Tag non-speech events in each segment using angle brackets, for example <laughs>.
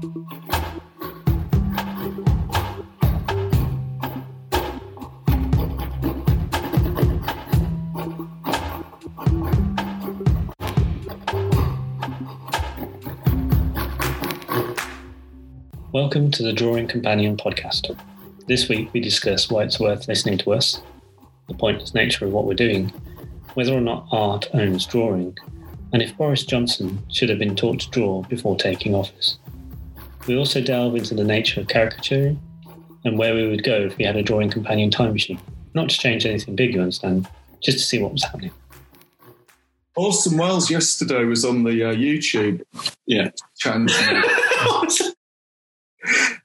Welcome to the Drawing Companion podcast. This week we discuss why it's worth listening to us, the pointless nature of what we're doing, whether or not art owns drawing, and if Boris Johnson should have been taught to draw before taking office. We also delve into the nature of caricaturing and where we would go if we had a drawing companion time machine. Not to change anything big, you understand, just to see what was happening. Orson Welles yesterday was on the uh, YouTube Yeah. channel, <laughs>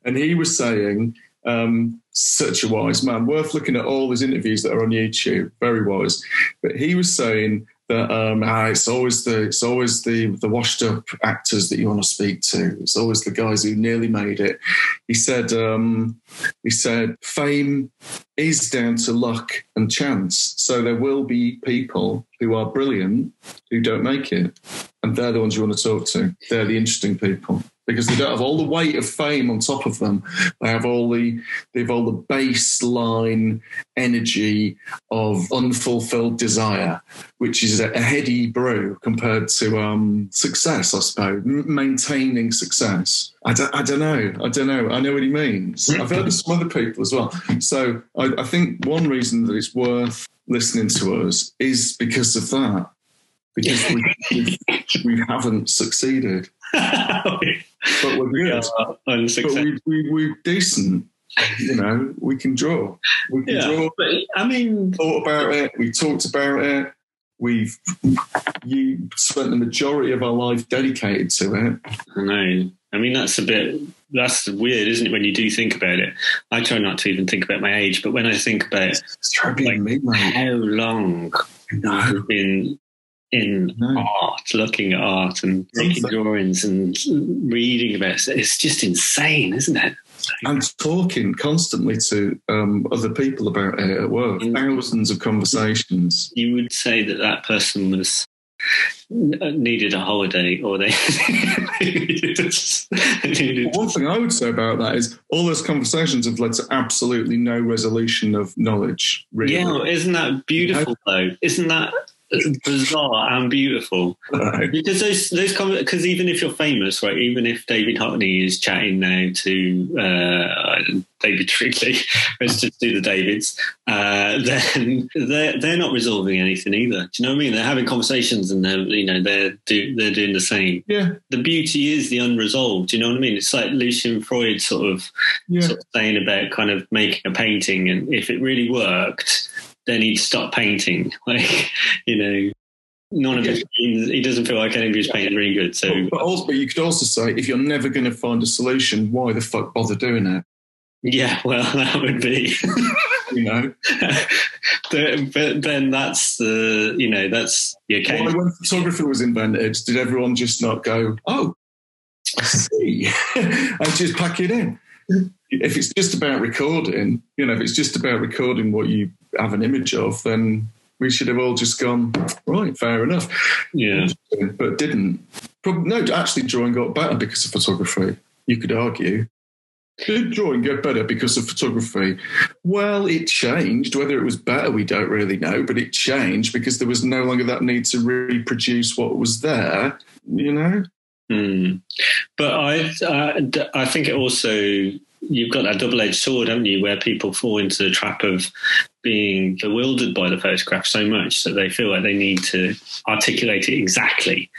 and he was saying, um, such a wise man, worth looking at all his interviews that are on YouTube, very wise. But he was saying um, ah, it's always the it's always the the washed up actors that you want to speak to. It's always the guys who nearly made it. He said um, he said fame is down to luck and chance. So there will be people who are brilliant who don't make it, and they're the ones you want to talk to. They're the interesting people because they don't have all the weight of fame on top of them. They have all the they've all the baseline energy of unfulfilled desire, which is a, a heady brew compared to um, success, I suppose. M- maintaining success. I don't, I don't know. I don't know. I know what he means. I've heard of some other people as well. So I, I think one reason that it's worth listening to us is because of that. Because we, we, we haven't succeeded, <laughs> but we're we good. But we, we, we're decent. You know, we can draw. We can Yeah, draw. but I mean, Thought about it. We talked about it. We've you spent the majority of our life dedicated to it. I know. I mean, that's a bit, that's weird, isn't it, when you do think about it? I try not to even think about my age, but when I think about It's trying to me, how long No, I've been in No. art, looking at art and making drawings and reading about it, it's just insane, isn't it? and talking constantly to um, other people about it at work. Mm. Thousands of conversations. You would say that that person was needed a holiday or they <laughs> needed One thing I would say about that is all those conversations have led to absolutely no resolution of knowledge. Really, Yeah, isn't that beautiful though? Isn't that bizarre and beautiful? Right. Because those those because even if you're famous, right? Even if David Hockney is chatting now to uh, David Shrigley, <laughs> let's just do the Davids, uh, <laughs> then they're they're not resolving anything either. Do you know what I mean? They're having conversations and they're you know they're do, they're doing the same. Yeah, The beauty is the unresolved. Do you know what I mean? It's like Lucian Freud sort of yeah. sort of saying about kind of making a painting, and if it really worked, then he'd stop painting. <laughs> Like, you know, none of his he doesn't feel like any of his painting really good. So, But, also, but you could also say if you're never going to find a solution, why the fuck bother doing it? yeah, well, <laughs> that would be. <laughs> You know, but then that's the you know that's the occasion. when photography was invented, did everyone just not go, "Oh, I see," and just pack it in? If it's just about recording, you know, if it's just about recording what you have an image of, then we should have all just gone, right, fair enough. Yeah, But didn't. No, actually, drawing got better because of photography. You could argue. Did drawing get better because of photography? Well, it changed. Whether it was better, we don't really know, but it changed because there was no longer that need to reproduce what was there, you know? Hmm. But I, uh, d- I think it also you've got that double-edged sword, haven't you, where people fall into the trap of being bewildered by the photograph so much that they feel like they need to articulate it exactly.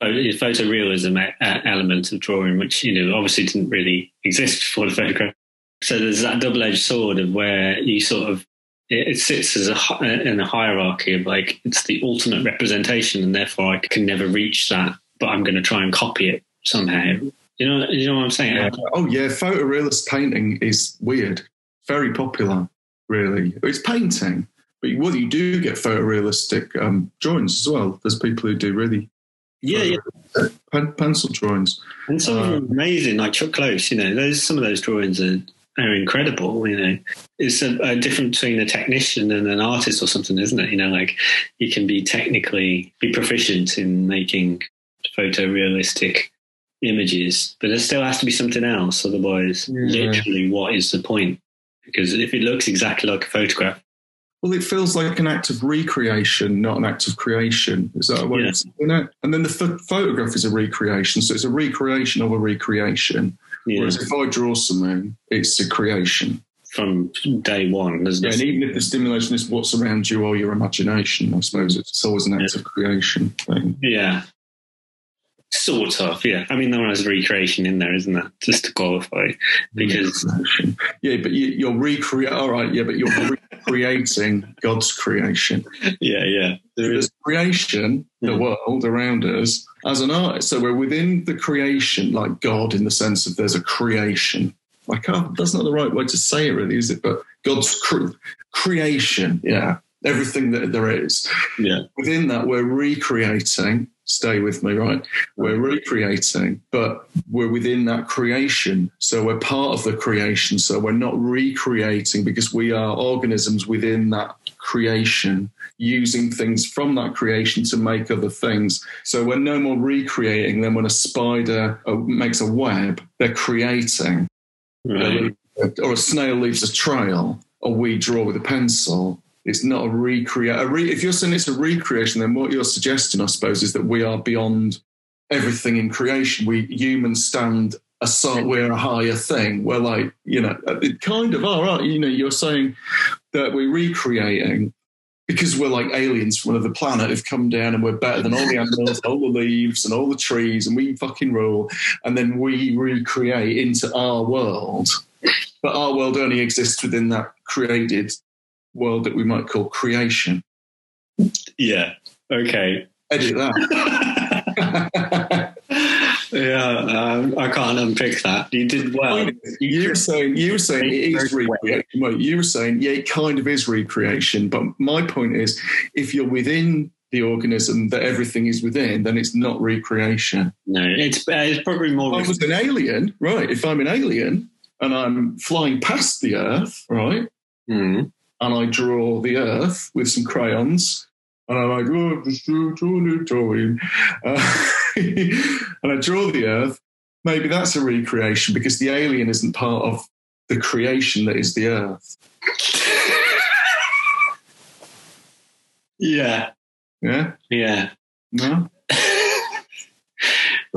Uh, Photorealism uh, element of drawing, which you know obviously didn't really exist before the photograph. So there's that double-edged sword of where you sort of it, it sits as a in a hierarchy of like it's the ultimate representation, and therefore I can never reach that, but I'm going to try and copy it somehow. You know, you know what I'm saying? Oh, yeah, photorealist painting is weird. Very popular, really. It's painting, but well, you do get photorealistic um, drawings as well. There's people who do really Yeah, yeah. pen, pencil drawings. And some of Uh, them are amazing, like Chuck Close. You know, those some of those drawings are are incredible. You know, it's a, a difference between a technician and an artist or something, isn't it? You know, like you can be technically be proficient in making photorealistic images, but there still has to be something else. Otherwise, Yeah. literally, what is the point? Because if it looks exactly like a photograph, Well, it feels like an act of recreation, not an act of creation. Is that what Yeah. it's you know? And then the ph- photograph is a recreation, so it's a recreation of a recreation. yeah, Whereas if I draw something, it's a creation. from day one, Yeah, and even if the stimulation is what's around you or your imagination, I suppose it's always an act of creation thing. Yeah. Sort of, yeah. I mean, there is recreation in there, isn't there? Just to qualify, because yeah, but you, you're recreating. All right, yeah, but you're <laughs> recreating God's creation. yeah, yeah, there is. creation, the Mm. world around us, as an artist. So we're within the creation, like God, in the sense of there's a creation. Like, can't, that's not the right way to say it, really, is it? But God's cre- creation, yeah, everything that there is. Yeah, Within that, we're recreating. Stay with me, right? We're recreating, but we're within that creation. So we're part of the creation. So we're not recreating because we are organisms within that creation, using things from that creation to make other things. So we're no more recreating than when a spider uh, makes a web, they're creating. right. Or a snail leaves a trail, or we draw with a pencil. It's not a recreate. A re- if you're saying it's a recreation, then what you're suggesting, I suppose, is that we are beyond everything in creation. We humans stand aside. We're a higher thing. We're like, you know, uh, it kind of are. Right? You know, you're saying that we're recreating because we're like aliens from another planet who've come down and we're better than all the animals, all the leaves, and all the trees, and we fucking rule. And then we recreate into our world. But our world only exists within that created world that we might call creation. Yeah. Okay. Edit that. <laughs> yeah, um, I can't unpick that. You did well. you were saying you were saying it is recreation. Well, you were saying yeah, it kind of is recreation. But my point is, if you're within the organism that everything is within, then it's not recreation. No, it's uh, it's probably more. If I was an alien, right? If I'm an alien and I'm flying past the Earth, right, Hmm. And I draw the Earth with some crayons, and I'm like, oh, just draw, draw, draw, drawing, uh, and I draw the Earth. Maybe that's a recreation because the alien isn't part of the creation that is the Earth. yeah. Yeah, Yeah. no, <laughs>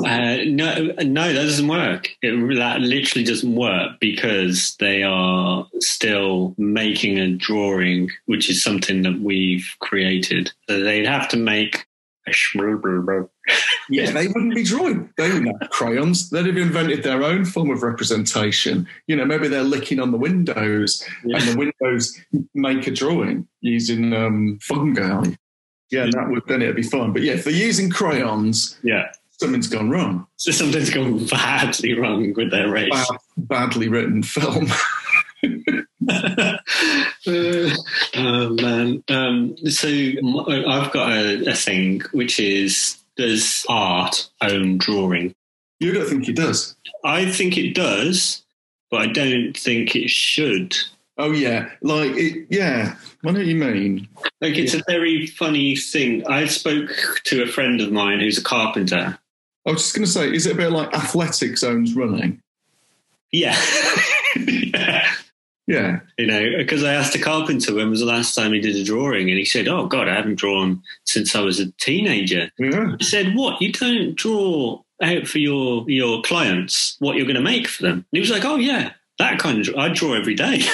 Uh, no, no, that doesn't work. It, that literally doesn't work because they are still making a drawing, which is something that we've created. So they'd have to make a yeah, they wouldn't be drawing. They wouldn't have crayons. They'd have invented their own form of representation. You know, maybe they're licking on the windows and the windows make a drawing using um, fungi. Yeah, that would then it'd be fun. But yeah, if they're using crayons, Yeah. Something's gone wrong. So something's gone badly wrong with their race. Bad, badly written film. Uh, <laughs> <laughs> oh man. Um, so I've got a, a thing which is does art own drawing? you don't think it does? I think it does, but I don't think it should. Oh yeah, like it, yeah. What you mean. Like it's a very funny thing. I spoke to a friend of mine who's a carpenter. I was just going to say, is it a bit like athletic zones running? Yeah. yeah. <laughs> Yeah, You know, because I asked a carpenter when was the last time he did a drawing, and he said, "Oh God, I haven't drawn since I was a teenager." yeah. I said, "What? You don't draw out for your your clients what you're going to make for them?" And he was like, "Oh yeah, that kind of. I draw every day." <laughs>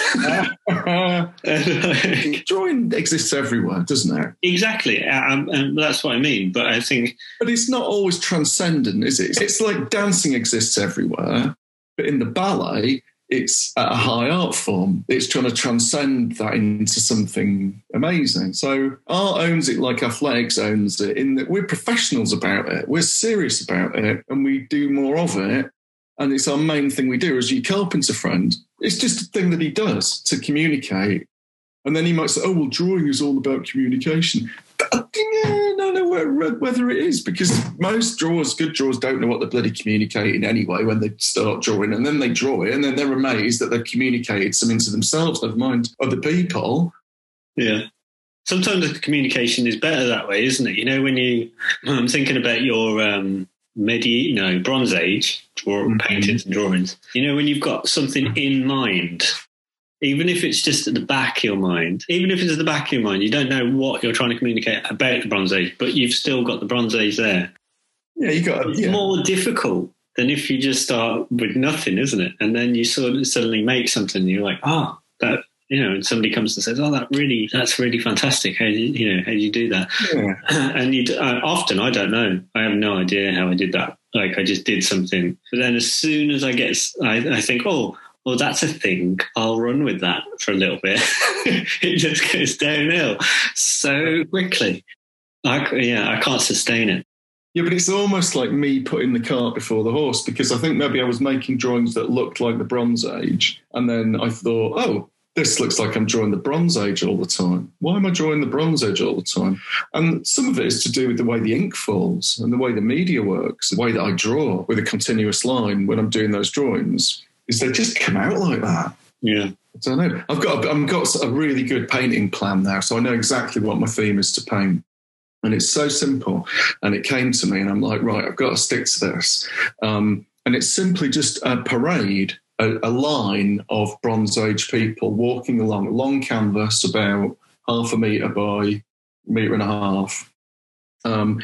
<laughs> Drawing exists everywhere, doesn't it? exactly, um, and that's what I mean. But I think, But it's not always transcendent, is it? It's like dancing exists everywhere, but in the ballet, it's a high art form. It's trying to transcend that into something amazing. So art owns it like athletics owns it. In that we're professionals about it, we're serious about it, and we do more of it. And it's our main thing we do as your carpenter friend. It's just a thing that he does to communicate. And then he might say, "Oh, well, drawing is all about communication." But, yeah, no, no, whe- whether it is because most drawers, good drawers, don't know what they're bloody communicating anyway when they start drawing, and then they draw it, and then they're amazed that they've communicated something to themselves, never mind other people. yeah. Sometimes the communication is better that way, isn't it? You know, when you, <laughs> I'm thinking about your um, medieval, no, Bronze Age draw, Mhm. paintings and drawings. You know, when you've got something in mind, even if it's just at the back of your mind, even if it's at the back of your mind, you don't know what you're trying to communicate about the Bronze Age, but you've still got the Bronze Age there. Yeah, you got It's yeah. more difficult than if you just start with nothing, isn't it? And then you sort of suddenly make something. And you're like, oh, that you know, and somebody comes and says, oh, that really, that's really fantastic. How do you, you know, how do you do that? yeah. <clears throat> and you uh, often I don't know. I have no idea how I did that. Like I just did something, but then as soon as I get, I think, oh, well, that's a thing. I'll run with that for a little bit. <laughs> it just goes downhill so quickly. I, yeah, I can't sustain it. Yeah, but it's almost like me putting the cart before the horse because I think maybe I was making drawings that looked like the Bronze Age, and then I thought, oh, this looks like I'm drawing the Bronze Age all the time. Why am I drawing the Bronze Age all the time? And some of it is to do with the way the ink falls and the way the media works, the way that I draw with a continuous line when I'm doing those drawings. Is they just come out like that. Yeah. I don't know. I've got a, I've got a really good painting plan now, so I know exactly what my theme is to paint. And it's so simple. And it came to me, and I'm like, right, I've got to stick to this. Um, and it's simply just a parade, a, a line of Bronze Age people walking along a long canvas, about half a metre by metre and a half. Um,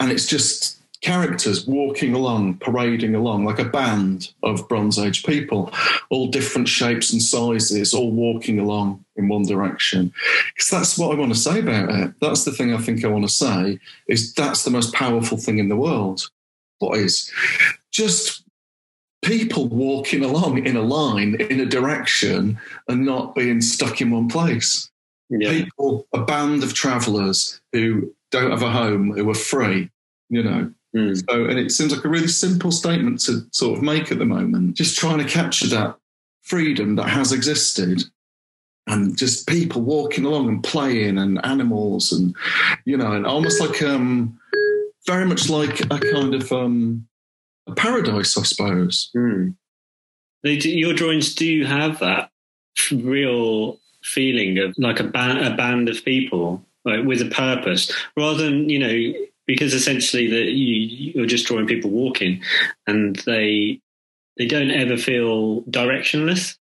and it's just characters walking along, parading along like a band of Bronze Age people, all different shapes and sizes, all walking along in one direction. Because that's what I want to say about it. That's the thing I think I want to say is that's the most powerful thing in the world. What is just people walking along in a line in a direction and not being stuck in one place Yeah. people, a band of travellers who don't have a home, who are free, you know. Mm. So, and it seems like a really simple statement to sort of make at the moment, just trying to capture that freedom that has existed and just people walking along and playing and animals and, you know, and almost like, um, very much like a kind of, um, a paradise, I suppose. Mm. Your drawings do have that real feeling of like a band, a band of people like with a purpose, rather than you know because essentially that you, you're just drawing people walking, and they they don't ever feel directionless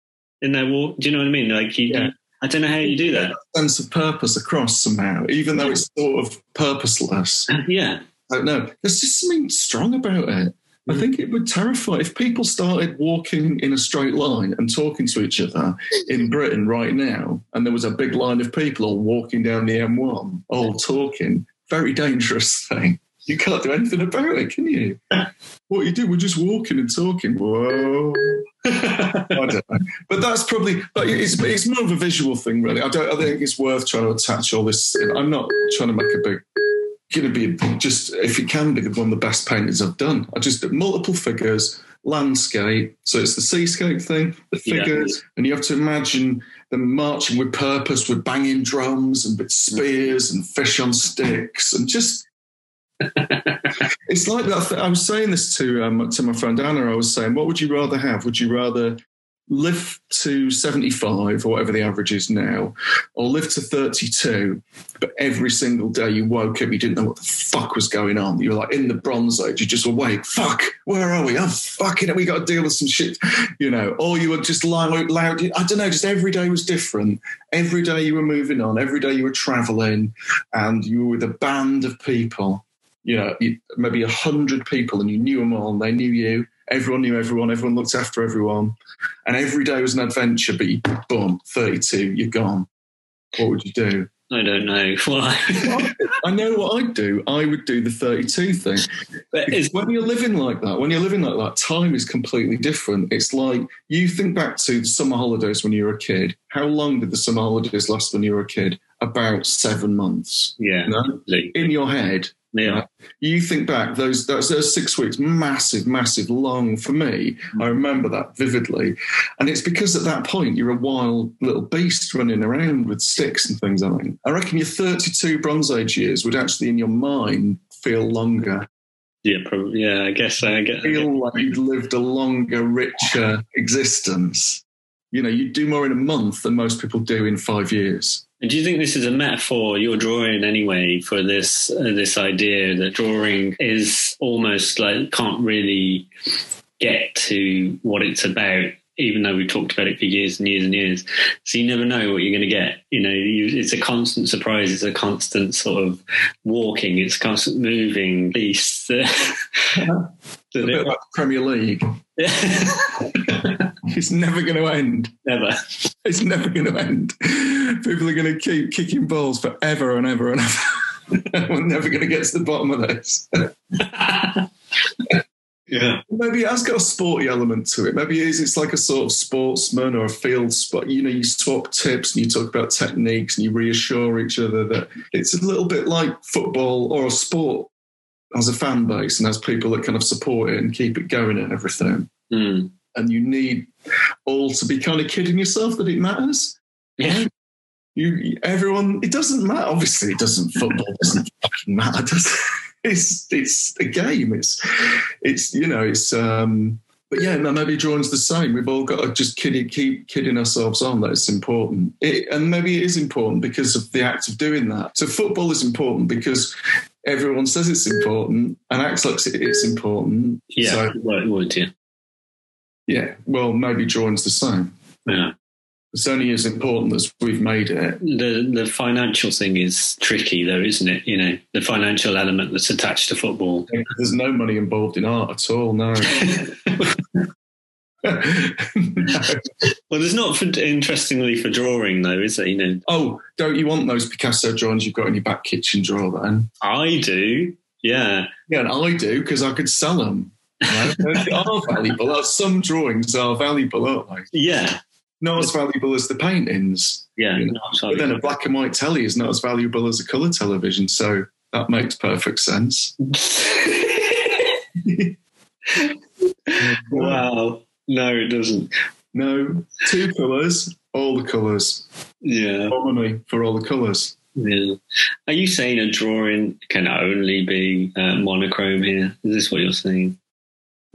in their walk. Do you know what I mean? Like you, Yeah. I don't know how you do that. Sense of purpose across somehow, even though it's sort of purposeless. Yeah, I don't know. There's just something strong about it. I think it would terrify if people started walking in a straight line and talking to each other in <laughs> Britain right now, and there was a big line of people all walking down the M1, all talking. Very dangerous <laughs> thing. You can't do anything about it, can you? <laughs> what you do, we're just walking and talking. Whoa. I don't know. But that's probably, but it's, it's more of a visual thing, really. I don't. I think it's worth trying to attach all this. I'm not trying to make a big. Going to be just if it can be one of the best paintings I've done. I just did multiple figures, landscape. So it's the seascape thing, the Yeah. figures, and you have to imagine them marching with purpose, with banging drums and with spears and fish on sticks, and just <laughs> it's like that. I was saying this to um, to my friend Anna. I was saying, what would you rather have? Would you rather live to seventy five or whatever the average is now, or live to thirty two? But every single day you woke up, you didn't know what the fuck was going on. You were like in the Bronze Age. You just were, awake. Fuck, where are we? I'm fucking. We got to deal with some shit, you know. Or you were just loud, loud. I don't know. Just every day was different. Every day you were moving on. Every day you were traveling, and you were with a band of people you know, maybe a hundred people and you knew them all and they knew you. Everyone knew everyone. Everyone looked after everyone. And every day was an adventure, but you, boom, 32, you're gone. What would you do? I don't know <laughs> why. I know what I'd do. I would do the 32 thing. but when you're living like that, when you're living like that, time is completely different. It's like you think back to the summer holidays when you were a kid. How long did the summer holidays last when you were a kid? About seven months. yeah, No? absolutely. In your head, yeah, you think back those those, those six weeks massive massive long for me mm. i remember that vividly and it's because at that point you're a wild little beast running around with sticks and things i think i reckon your 32 bronze age years would actually in your mind feel longer yeah, probably. Yeah, I guess I get. I get feel like you'd lived a longer richer existence You know, you'd do more in a month than most people do in five years. And do you think this is a metaphor you're drawing anyway for this uh, this idea that drawing is almost like can't really get to what it's about, even though we've talked about it for years and years and years. So you never know what you're going to get. You know, you, it's a constant surprise. It's a constant sort of walking. It's constant moving beast. <laughs> <laughs> A bit like the Premier League. <laughs> <laughs> it's never going to end. Never. It's never going to end. People are going to keep kicking balls forever and ever and ever. <laughs> We're never going to get to the bottom of this. <laughs> yeah. Maybe it has got a sporty element to it. Maybe it is. It's like a sort of sportsman or a field spot. You know, you swap tips and you talk about techniques and you reassure each other that it's a little bit like football or a sport has a fan base and has people that kind of support it and keep it going and everything. Mm. And you need all to be kind of kidding yourself that it matters. Yeah. You, everyone, it doesn't matter. Obviously, it doesn't. Football doesn't fucking matter. Does it? <laughs> It's it's a game. It's it's you know it's. um but yeah, no, maybe drawing's the same. We've all got to just kidding, keep kidding ourselves on that it's important. It, and maybe it is important because of the act of doing that. So football is important because everyone says it's important and acts like it's important. Yeah. So, well, it would, yeah. Yeah. Well, maybe drawing's the same. Yeah. It's only as important as we've made it. The the financial thing is tricky though, isn't it? You know, the financial element that's attached to football. There's no money involved in art at all. No. no. <laughs> Well, there's not, for, interestingly, for drawing though, is there? You know, Oh, don't you want those Picasso drawings you've got in your back kitchen drawer then? I do. Yeah, Yeah, and I do because I could sell them. Right? <laughs> they are valuable. Some drawings are valuable, aren't they? yeah, Not as valuable as the paintings. yeah. You know, No, But then a black and white telly is not as valuable as a colour television. So that makes perfect sense. <laughs> wow. No, it doesn't. No, two colours, all the colours. Yeah, More money for all the colours. yeah. Are you saying a drawing can only be uh, monochrome here? Is this what you're saying?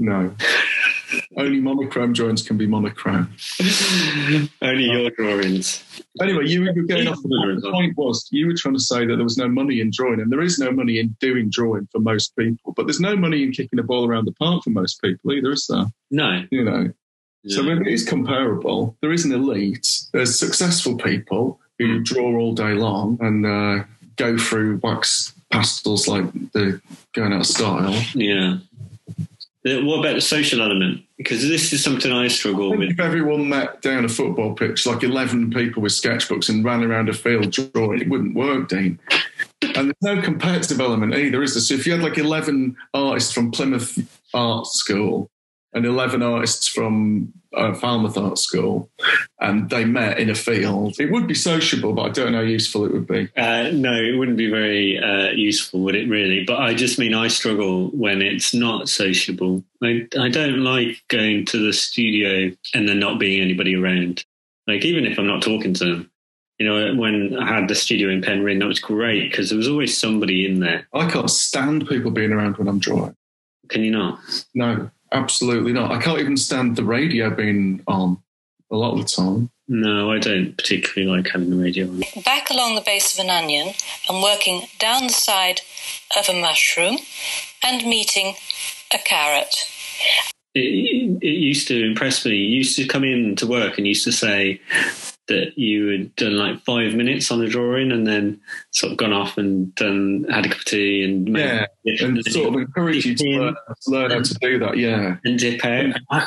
No. Only monochrome drawings can be monochrome. <laughs> only your drawings. Anyway, you were getting off the point. Was you were trying to say that there was no money in drawing, and there is no money in doing drawing for most people. But there's no money in kicking a ball around the park for most people either, is there? No. You know. So No. it is comparable. There is an elite. There's successful people who Mm. draw all day long and uh, go through wax pastels like they're going out of style. Yeah. The- What about the social element? Because this is something I struggle I with. if everyone met down a football pitch, like 11 people with sketchbooks and ran around a field drawing, it wouldn't work, Dean. And there's no competitive element either, is there? So if you had like 11 artists from Plymouth Art School and 11 artists from uh, Falmouth Art School and they met in a field, it would be sociable, but I don't know how useful it would be. Uh, no, it wouldn't be very uh, useful, would it really? But I just mean I struggle when it's not sociable. I, I don't like going to the studio and there not being anybody around. Like, even if I'm not talking to them. You know, when I had the studio in Penryn, that was great because there was always somebody in there. I can't stand people being around when I'm drawing. Can you not? No, absolutely not. I can't even stand the radio being on a lot of the time. No, I don't particularly like having the radio on. back along the base of an onion and working down the side of a mushroom and meeting a carrot. It, it used to impress me. You used to come in to work and used to say that you had done like five minutes on a drawing and then sort of gone off and done had a cup of tea and yeah, and sort of encourage you to learn, to learn how to do that. Yeah, and dip out. I,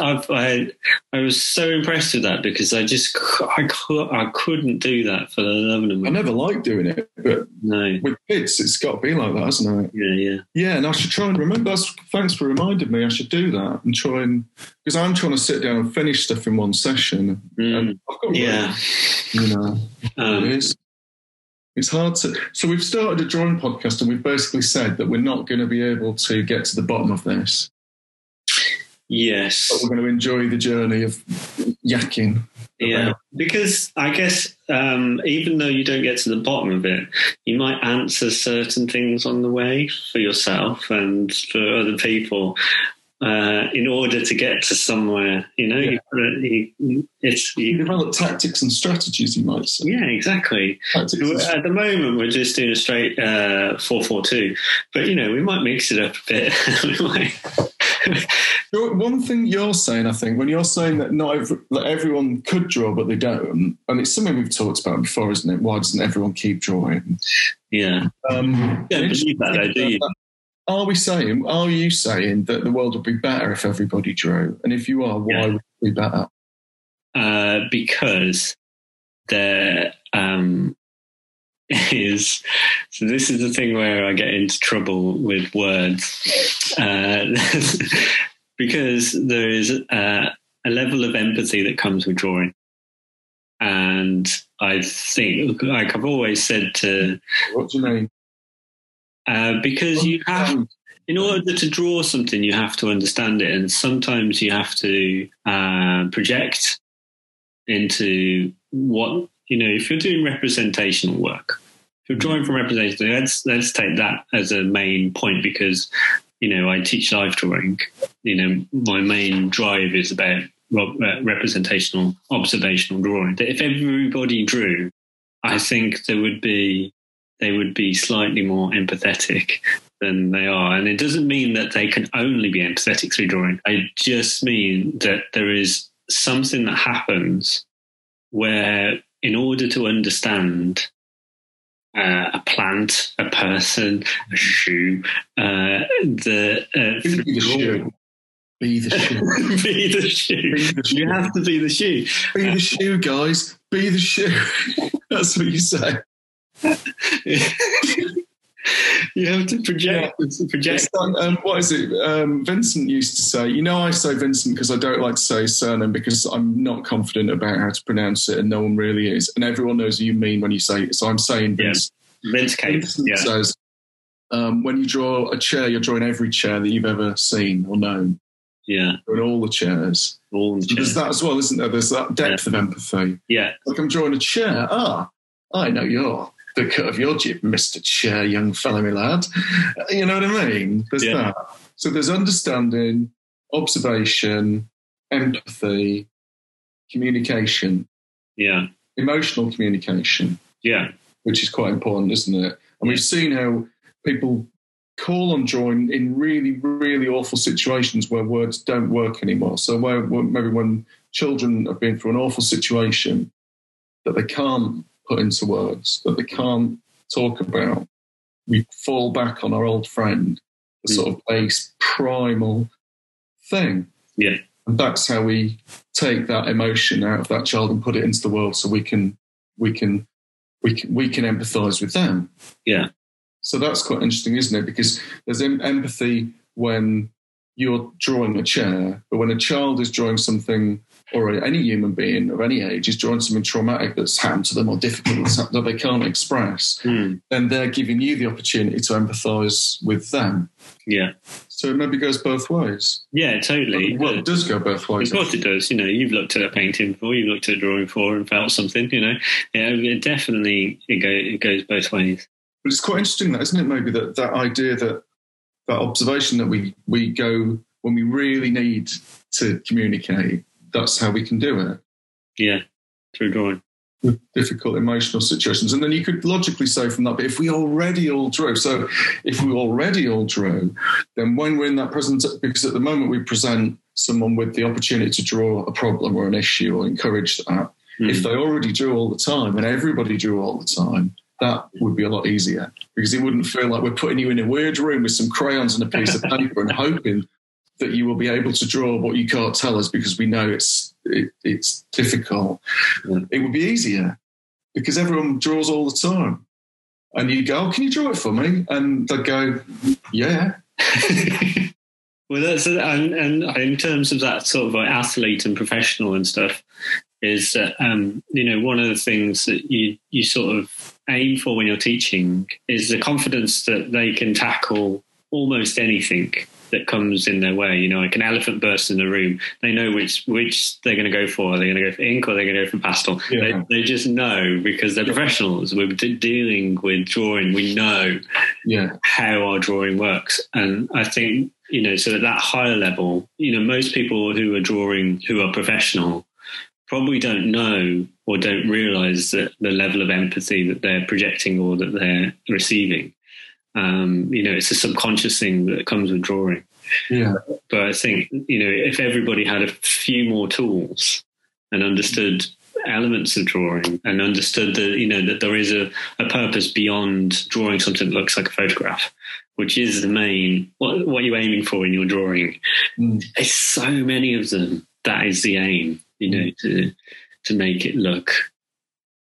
I, I've- I, I was so impressed with that because I just I, I couldn't do that for the love of I never liked doing it, but No, with kids, it's got to be like that, hasn't it? yeah, yeah. Yeah, and I should try and remember. That's, thanks for reminding me. I should do that and try and because I'm trying to sit down and finish stuff in one session. Mm, And I've got yeah. you know, Um, is. It's hard to. So we've started a drawing podcast, and we've basically said that we're not going to be able to get to the bottom of this, yes. but we're going to enjoy the journey of yakking. Yeah, because I guess um, even though you don't get to the bottom of it, you might answer certain things on the way for yourself and for other people. Uh, in order to get to somewhere. You know, Yeah. you, you, it's You you, develop tactics and strategies, you might say. yeah, exactly. Tactics At the moment, we're just doing a straight uh, four four two, but you know, we might mix it up a bit. <laughs> we might. You're- One thing you're saying, I think, when you're saying that not every, that everyone could draw but they don't, and it's something we've talked about before, isn't it? Why doesn't everyone keep drawing? yeah, Um, don't believe that, though, do you? Are we saying? Are you saying that the world would be better if everybody drew? And if you are, why Yeah. would it be better? uh, because there um, <laughs> is. So this is the thing where I get into trouble with words, uh, <laughs> because there is uh, a level of empathy that comes with drawing, and I think, like I've always said to, What do you mean? Uh, because you have in order to draw something, you have to understand it, and sometimes you have to uh, project into what you know. If you're doing representational work, if you're drawing from representation, let's let's take that as a main point because you know I teach live drawing. You know, my main drive is about uh, representational, observational drawing. That if everybody drew, I think there would be they would be slightly more empathetic than they are. And it doesn't mean that they can only be empathetic through drawing. I just mean that there is something that happens where, in order to understand uh, a plant, a person, a shoe, uh, the uh, Be the shoe. Be the <laughs> shoe. be the shoe. Be the shoe. You have to be the shoe. Be the shoe, guys. Be the shoe. <laughs> That's what you say. <laughs> you have to project. Project. Like, um, what is it? Um, Vincent used to say, you know, I say Vincent because I don't like to say his surname because I'm not confident about how to pronounce it and no one really is. And everyone knows who you mean when you say it. So I'm saying Yeah. Vincent. Vince Cave. Vincent Yeah. says, um, when you draw a chair, you're drawing every chair that you've ever seen or known. Yeah. Drawing all the chairs. All the So there's that as well, isn't there? There's that depth of empathy. Yeah. Like I'm drawing a chair. Ah, I know you're the cut of your jib, Mr. Chair, young fellow, my lad. Uh, you know what I mean? There's Yeah. that. So there's understanding, observation, empathy, communication, Yeah. emotional communication, Yeah. which is quite important, isn't it? And we've seen how people call on drawing in really, really awful situations where words don't work anymore. So where, where maybe when children have been through an awful situation that they can't put into words, that they can't talk about, we fall back on our old friend, the Mm. sort of base primal thing. Yeah. And that's how we take that emotion out of that child and put it into the world so we can we can we can we can empathize with them. Yeah. So that's quite interesting, isn't it? Because there's em- empathy when you're drawing a chair, but when a child is drawing something, or any human being of any age is drawing something traumatic that's happened to them or difficult that they can't express, Hmm. then they're giving you the opportunity to empathise with them. Yeah. So it maybe goes both ways. Yeah, totally. Well, it does go both ways. Of course it does. You know, you've looked at a painting before, you've looked at a drawing before and felt something, you know. Yeah, it definitely it, go, it goes both ways. But it's quite interesting, that isn't it? Maybe that that idea that that observation that we we go when we really need to communicate. That's how we can do it Yeah, through drawing. with difficult emotional situations. And then you could logically say from that, but if we already all drew, so if we already all drew, then when we're in that present, because at the moment we present someone with the opportunity to draw a problem or an issue or encourage that. Hmm. If they already drew all the time and everybody drew all the time, that would be a lot easier because it wouldn't feel like we're putting you in a weird room with some crayons and a piece of <laughs> paper and hoping that you will be able to draw what you can't tell us because we know it's it, it's difficult. Yeah. It would be easier because everyone draws all the time. And you go, oh, can you draw it for me? And they go, yeah. <laughs> well, that's and, and in terms of that sort of like athlete and professional and stuff, is that um, you know one of the things that you you sort of aim for when you're teaching is the confidence that they can tackle almost anything that comes in their way. You know, like an elephant bursts in the room, they know which which they're going to go for. Are they going to go for ink or they're going to go for pastel? Yeah. They, they just know because they're professionals. We're de- dealing with drawing. We know Yeah. how our drawing works. And I think you know, so at that higher level, you know, most people who are drawing, who are professional, probably don't know or don't realize that the level of empathy that they're projecting or that they're receiving. Um, you know, it's a subconscious thing that comes with drawing. Yeah. But I think, you know, if everybody had a few more tools and understood elements of drawing and understood that, you know, that there is a, a purpose beyond drawing something that looks like a photograph, which is the main, what, what you're aiming for in your drawing. Mm. There's so many of them. That is the aim, you know, to, to make it look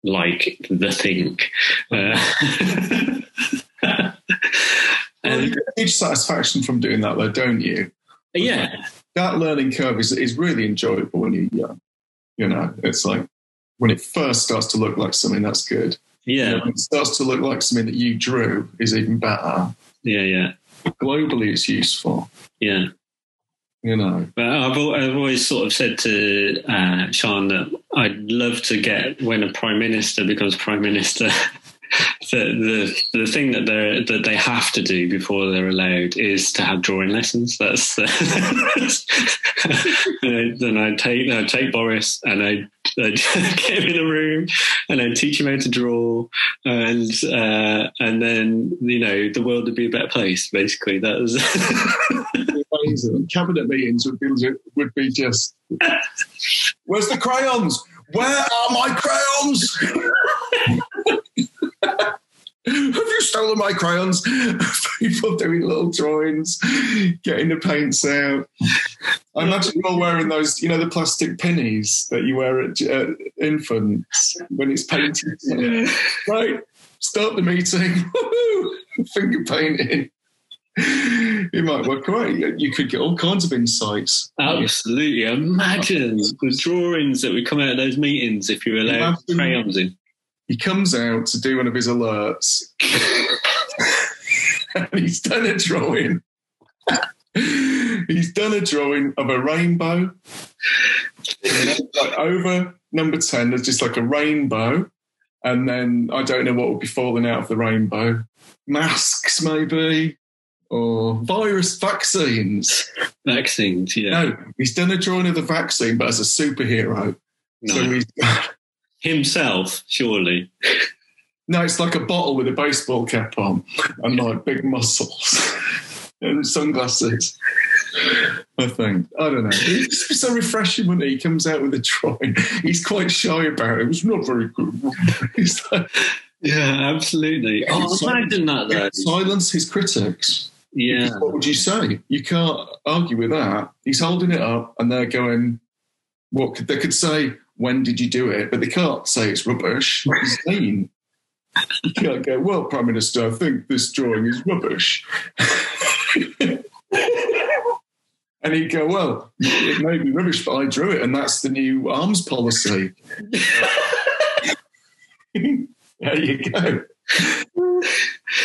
like the thing. Uh, <laughs> you get huge satisfaction from doing that, though, don't you? yeah, That learning curve is, is really enjoyable when you're young. You know, it's like when it first starts to look like something that's good. yeah, When it starts to look like something that you drew is even better. yeah, yeah, Globally, it's useful. yeah. You know, But I've, I've always sort of said to uh, Sean that I'd love to get when a prime minister becomes prime minister. <laughs> The, the the thing that they that they have to do before they're allowed is to have drawing lessons. That's <laughs> then I take I take Boris and I I'd <laughs> get him in a room and I'd teach him how to draw and uh, and then you know the world would be a better place. Basically, that was amazing. Cabinet meetings would be would be just. Where's the crayons? Where are my crayons? Have you stolen my crayons? <laughs> People doing little drawings, getting the paints out. I imagine you're all wearing those, you know, the plastic pinnies that you wear at uh, infants when it's painted. <laughs> Right, start the meeting. <laughs> Finger painting. It might work great. You could get all kinds of insights. Absolutely. Imagine the drawings that would come out of those meetings if you were allowed Imagine- crayons in. He comes out to do one of his alerts, <laughs> and he's done a drawing. <laughs> he's done a drawing of a rainbow. Like over number 10, there's just like a rainbow. And then I don't know what will be falling out of the rainbow. Masks, maybe, or virus vaccines. Vaccines, yeah. No, he's done a drawing of the vaccine, but as a superhero. So No. he's Himself, surely. No, it's like a bottle with a baseball cap on and like big muscles <laughs> and sunglasses. I think. I don't know. It's so refreshing when he comes out with a drawing. He's quite shy about it. It's not very good. <laughs> Like, Yeah, absolutely. Oh, So- imagine that though. silence his critics. Yeah. What would you say? You can't argue with that. He's holding it up and they're going, what could they could say, when did you do it? But they can't say it's rubbish. It's mean. You can't go, well, Prime Minister, I think this drawing is rubbish. <laughs> and he'd go, well, it may be rubbish, but I drew it, and that's the new arms policy. <laughs> there you go.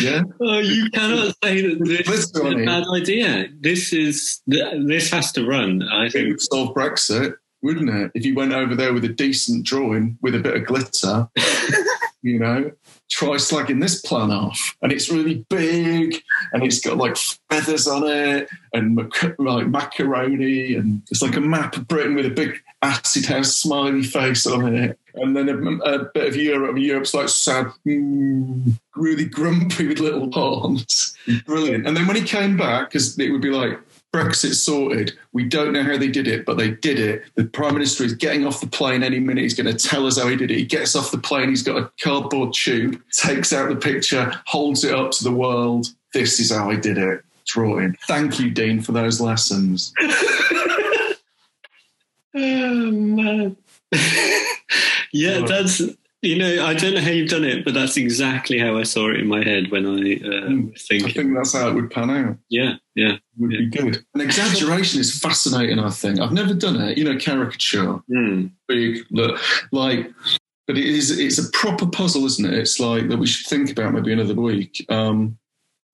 Yeah. Oh, you cannot say that this is a bad idea. This is this has to run. I think. solve Brexit, wouldn't it? If you went over there with a decent drawing with a bit of glitter, <laughs> you know, try slagging this plan off. And it's really big and it's got like feathers on it and mac- like macaroni and it's like a map of Britain with a big acid house smiley face on it. And then a, a bit of Europe. Europe's like sad, mm, really grumpy with little <laughs> horns. Brilliant. And then when he came back, because it would be like, Brexit sorted. We don't know how they did it, but they did it. The Prime Minister is getting off the plane any minute. He's going to tell us how he did it. He gets off the plane. He's got a cardboard tube, takes out the picture, holds it up to the world. This is how I did it. Drawing. Thank you, Dean, for those lessons. <laughs> Oh man. <laughs> yeah, that's you know I don't know how you've done it, but that's exactly how I saw it in my head when I uh, Mm, was I think that's how it would pan out. Yeah, yeah. Would be good. An exaggeration is fascinating. I think I've never done it. You know, caricature. Hmm. big look like but it is it's a proper puzzle isn't it it's like that we should think about maybe another week um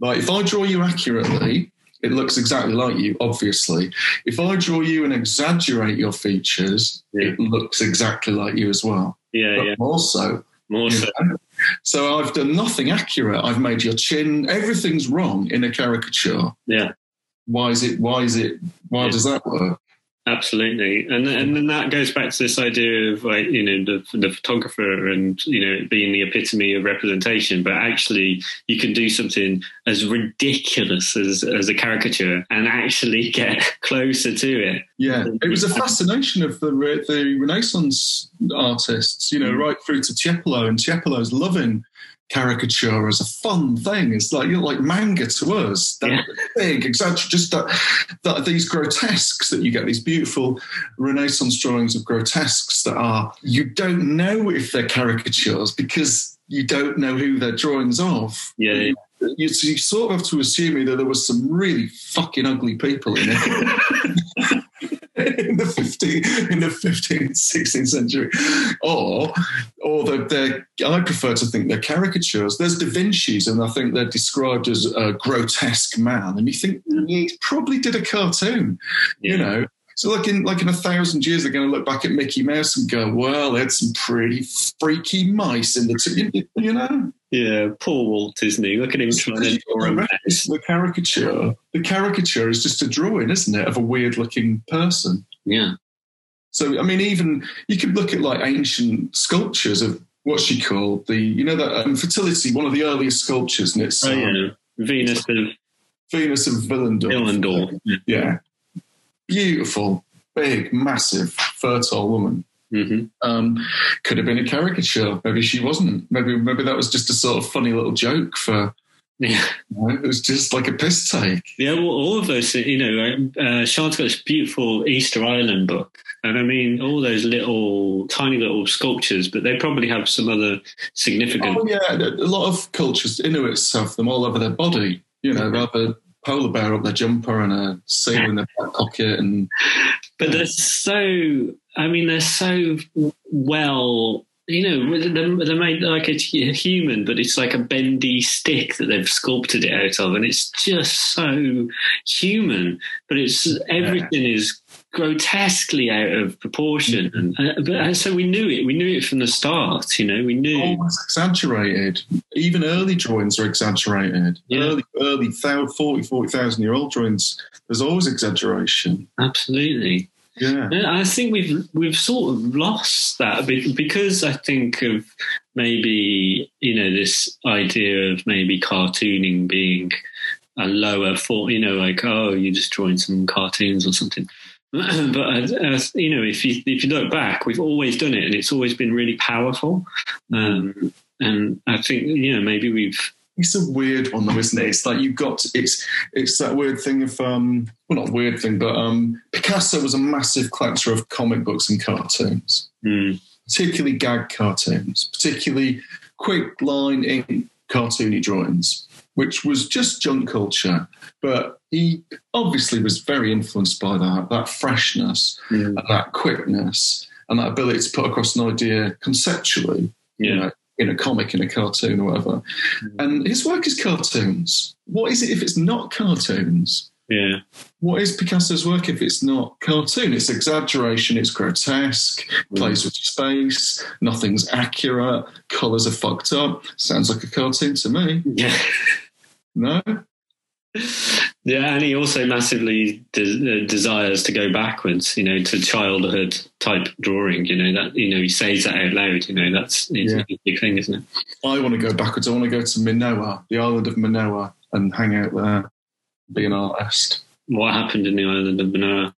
like if i draw you accurately it looks exactly like you obviously if i draw you and exaggerate your features Yeah. it looks exactly like you as well Yeah, but yeah. more so More so. know? so i've done nothing accurate i've made your chin everything's wrong in a caricature Yeah. why is it? Why is it? Why Yeah. does that work? Absolutely, and and then that goes back to this idea of like you know the the photographer and you know being the epitome of representation, but actually you can do something as ridiculous as as a caricature and actually <laughs> get closer to it. Yeah, it was a fascination of the the Renaissance artists, you know, Mm. right through to Tiepolo, and Tiepolo's loving caricature as a fun thing. It's like you know, like manga to us, that Yeah. <laughs> big, exactly, just that, that these grotesques that you get, these beautiful Renaissance drawings of grotesques that are you don't know if they're caricatures because you don't know who they're drawings of. Yeah. You, you sort of have to assume either there was some really fucking ugly people in it <laughs> <laughs> in the 15th, in the 15th, 16th century, or or they're, they're, I prefer to think they're caricatures. There's Da Vinci's, and I think they're described as a grotesque man, and you think "Mm, he probably did a cartoon, Yeah. you know. So like in like in a thousand years, they're going to look back at Mickey Mouse and go, "Well, they had some pretty freaky mice in the t-, you, you know." Yeah, poor Walt Disney. Look at him trying to draw a mess. the caricature. The caricature is just a drawing, isn't it, of a weird-looking person. Yeah, So, I mean, even you could look at like ancient sculptures of what she called the, you know, that um, fertility, one of the earliest sculptures, and it's oh um, Venus of Venus of Willendorf. Illendorf. Yeah. Yeah. Beautiful, big, massive, fertile woman. hmm Um, could have been a caricature. Maybe she wasn't. Maybe maybe that was just a sort of funny little joke for. Yeah. You know, it was just like a piss take. Yeah, well, all of those, you know, uh, Sean's got this beautiful Easter Island book. And I mean, all those little, tiny little sculptures, but they probably have some other significant. Oh yeah, a lot of cultures, Inuits have them all over their body. You know, have a polar bear up their jumper and a seal in their back pocket, and But they're so, I mean, they're so well, you know, they're, they're made like a human, but it's like a bendy stick that they've sculpted it out of. And it's just so human, but it's everything is grotesquely out of proportion. And, uh, but uh, so we knew it. We knew it from the start, you know, we knew. always exaggerated. Even early drawings are exaggerated. Yeah. Early, early, thou- 40, 40,000 year old drawings, there's always exaggeration. Absolutely. Yeah. Yeah, I think we've we've sort of lost that because I think of maybe you know this idea of maybe cartooning being a lower form, you know, like oh you're just drawing some cartoons or something. <clears throat> but as, as, you know, if you if you look back, we've always done it, and it's always been really powerful. Um, and I think you know maybe we've It's a weird one though, isn't it? It's like you've got it's it's that weird thing of um well not weird thing, but um Picasso was a massive collector of comic books and cartoons. mm, particularly gag cartoons, particularly quick line ink cartoony drawings, which was just junk culture. But he obviously was very influenced by that, that freshness mm, and that quickness and that ability to put across an idea conceptually, you know, in a comic, in a cartoon or whatever. And his work is cartoons. What is it if it's not cartoons? yeah, What is Picasso's work if it's not cartoon? It's exaggeration, it's grotesque, plays with space, nothing's accurate, colours are fucked up. Sounds like a cartoon to me. yeah. No? Yeah, and he also massively de- uh, desires to go backwards, you know, to childhood type drawing. You know that you know he says that out loud. You know that's it's Yeah. a big thing, isn't it? I want to go backwards. I want to go to Minoa, the island of Minoa, and hang out there, be an artist. What happened in the island of Minoa?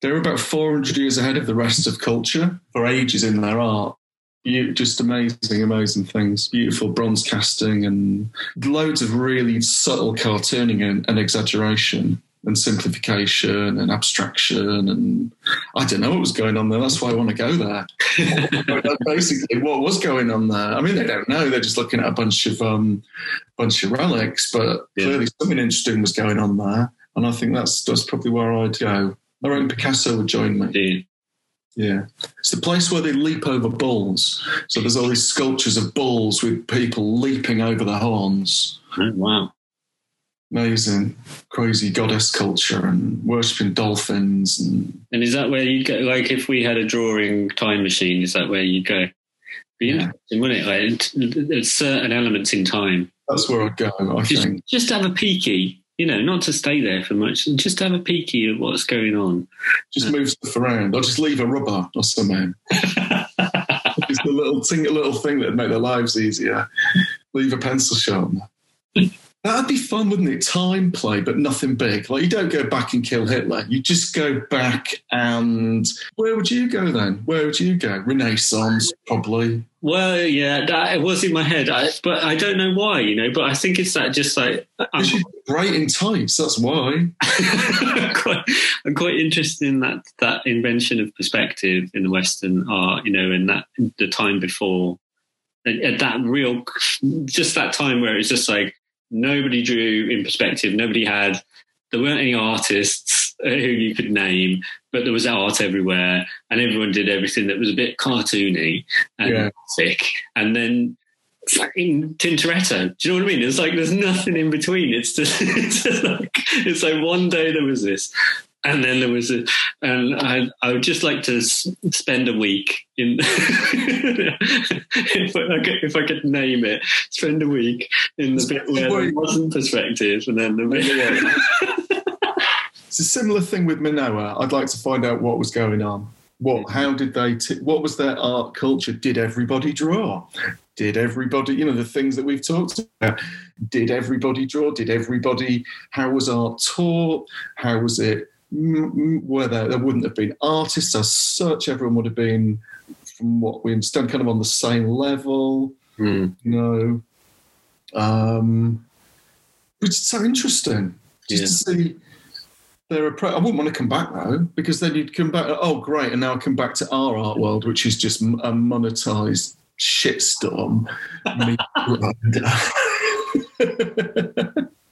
They were about 400 years ahead of the rest of culture for ages in their art. Just amazing, amazing things. Beautiful bronze casting and loads of really subtle cartooning and, and exaggeration and simplification and abstraction. And I don't know what was going on there. That's why I want to go there. <laughs> Basically, what was going on there? I mean, they don't know. They're just looking at a bunch of um, bunch of relics, but Yeah. clearly something interesting was going on there. And I think that's that's probably where I'd go. I reckon Picasso would join me. Dude. Yeah. It's the place where they leap over bulls. So there's all these sculptures of bulls with people leaping over the horns. Oh, wow. Amazing. Crazy goddess culture and worshipping dolphins. And And is that where you'd go? Like, if we had a drawing time machine, is that where you'd go? Be Yeah. interesting, wouldn't it? Like, there's certain elements in time. that's where I'd go, I Just, think. just have a peeky you know, not to stay there for much, and just have a peeky at what's going on. Just move stuff around, or just leave a rubber or something. <laughs> just a little thing, a little thing that'd make their lives easier. Leave a pencil sharpener. That'd be fun, wouldn't it? Time play, but nothing big. Like you don't go back and kill Hitler. You just go back and where would you go then? Where would you go? Renaissance, probably. Well, yeah, that it was in my head, I, but I don't know why, you know. But I think it's that just like I'm, great in tights. That's why. I'm, <laughs> quite, I'm quite interested in that that invention of perspective in the Western art, you know, and that the time before, at that real, just that time where it's just like nobody drew in perspective. Nobody had. There weren't any artists uh, who you could name, but there was art everywhere, and everyone did everything that was a bit cartoony and Yeah. thick. And then fucking Tintoretto. Do you know what I mean? It's like there's nothing in between. It's just, <laughs> it's just like it's like one day there was this, and then there was a, and I I would just like to s- spend a week in <laughs> if I could if I could name it, spend a week in the bit where there wasn't perspective, and then the bit. <laughs> It's a similar thing with Minoa. I'd like to find out what was going on. What? How did they? T- what was their art culture? Did everybody draw? Did everybody? You know the things that we've talked about. Did everybody draw? Did everybody? How was art taught? How was it? Were there? There wouldn't have been artists as such. Everyone would have been, from what we understand, kind of on the same level. Hmm. You know, um, which is so interesting just Yeah. to see their approach. I wouldn't want to come back though, because then you'd come back. Oh, great! And now I come back to our art world, which is just a monetized shitstorm. <laughs> <laughs>